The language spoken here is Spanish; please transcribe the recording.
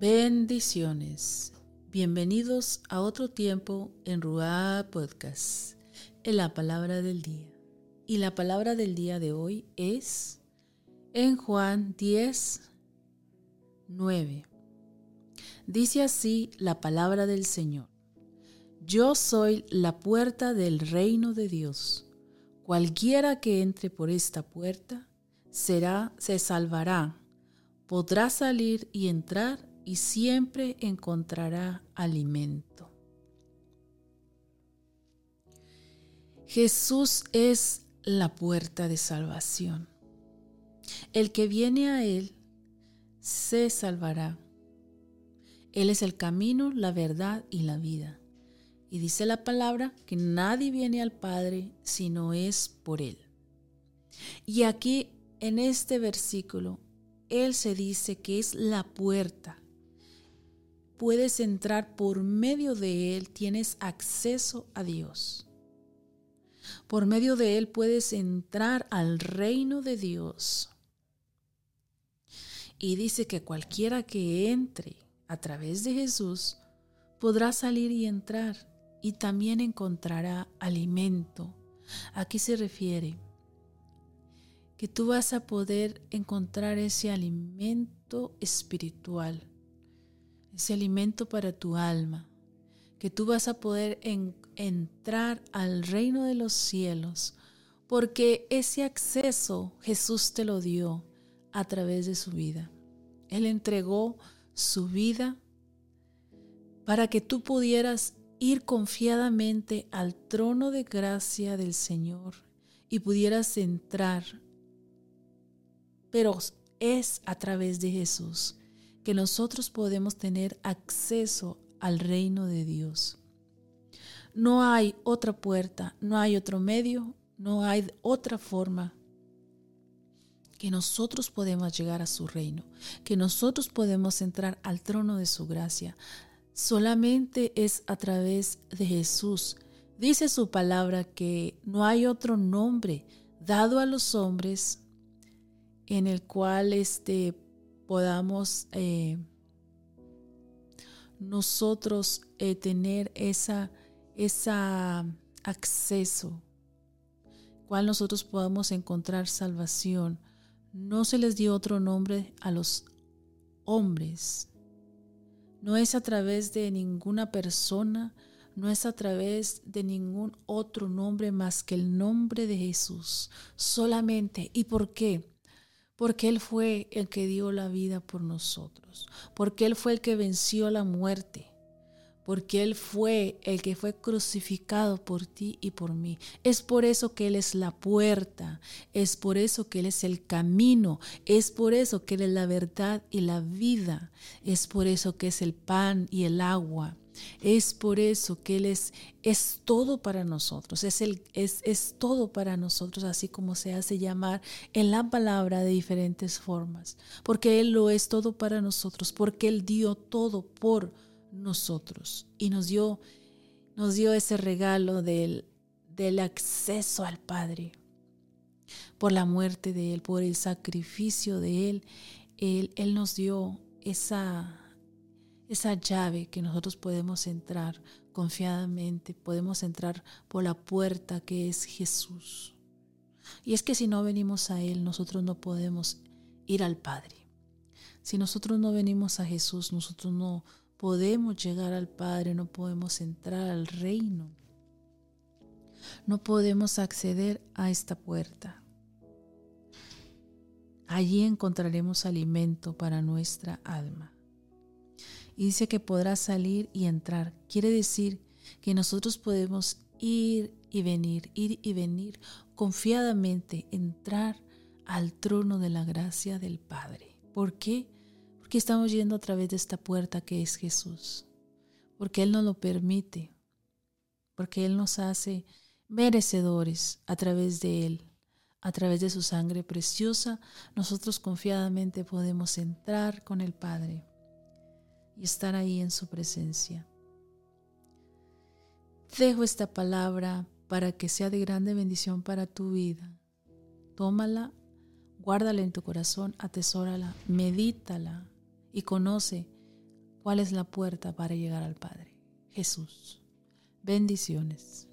Bendiciones. Bienvenidos a otro tiempo en Ruá Podcast, en la palabra del día. Y la palabra del día de hoy es en Juan 10, 9. Dice así la palabra del Señor. Yo soy la puerta del reino de Dios. Cualquiera que entre por esta puerta será, se salvará, podrá salir y entrar y siempre encontrará alimento. Jesús es la puerta de salvación. El que viene a Él se salvará. Él es el camino, la verdad y la vida. Y dice la palabra que nadie viene al Padre si no es por Él. Y aquí en este versículo, Él se dice que es la puerta puedes entrar por medio de Él, tienes acceso a Dios. Por medio de Él puedes entrar al reino de Dios. Y dice que cualquiera que entre a través de Jesús podrá salir y entrar y también encontrará alimento. ¿A qué se refiere? Que tú vas a poder encontrar ese alimento espiritual ese alimento para tu alma, que tú vas a poder entrar al reino de los cielos, porque ese acceso Jesús te lo dio a través de su vida. Él entregó su vida para que tú pudieras ir confiadamente al trono de gracia del Señor y pudieras entrar. Pero es a través de Jesús que nosotros podemos tener acceso al reino de Dios. No hay otra puerta, no hay otro medio, no hay otra forma que nosotros podemos llegar a su reino, que nosotros podemos entrar al trono de su gracia. Solamente es a través de Jesús. Dice su palabra que no hay otro nombre dado a los hombres en el cual este podamos eh, nosotros eh, tener esa, esa acceso, cual nosotros podamos encontrar salvación. No se les dio otro nombre a los hombres. No es a través de ninguna persona, no es a través de ningún otro nombre más que el nombre de Jesús. Solamente. ¿Y por qué? Porque Él fue el que dio la vida por nosotros, porque Él fue el que venció la muerte, porque Él fue el que fue crucificado por ti y por mí. Es por eso que Él es la puerta, es por eso que Él es el camino, es por eso que Él es la verdad y la vida, es por eso que es el pan y el agua. Es por eso que Él es, es todo para nosotros, es, el, es, es todo para nosotros, así como se hace llamar en la palabra de diferentes formas, porque Él lo es todo para nosotros, porque Él dio todo por nosotros y nos dio, nos dio ese regalo del, del acceso al Padre, por la muerte de Él, por el sacrificio de Él, Él, Él nos dio esa esa llave que nosotros podemos entrar confiadamente, podemos entrar por la puerta que es Jesús. Y es que si no venimos a Él, nosotros no podemos ir al Padre. Si nosotros no venimos a Jesús, nosotros no podemos llegar al Padre, no podemos entrar al reino. No podemos acceder a esta puerta. Allí encontraremos alimento para nuestra alma y dice que podrá salir y entrar. Quiere decir que nosotros podemos ir y venir, ir y venir confiadamente, entrar al trono de la gracia del Padre. ¿Por qué? Porque estamos yendo a través de esta puerta que es Jesús. Porque Él nos lo permite. Porque Él nos hace merecedores a través de Él. A través de su sangre preciosa, nosotros confiadamente podemos entrar con el Padre y estar ahí en su presencia. Dejo esta palabra para que sea de grande bendición para tu vida. Tómala, guárdala en tu corazón, atesórala, medítala y conoce cuál es la puerta para llegar al Padre. Jesús. Bendiciones.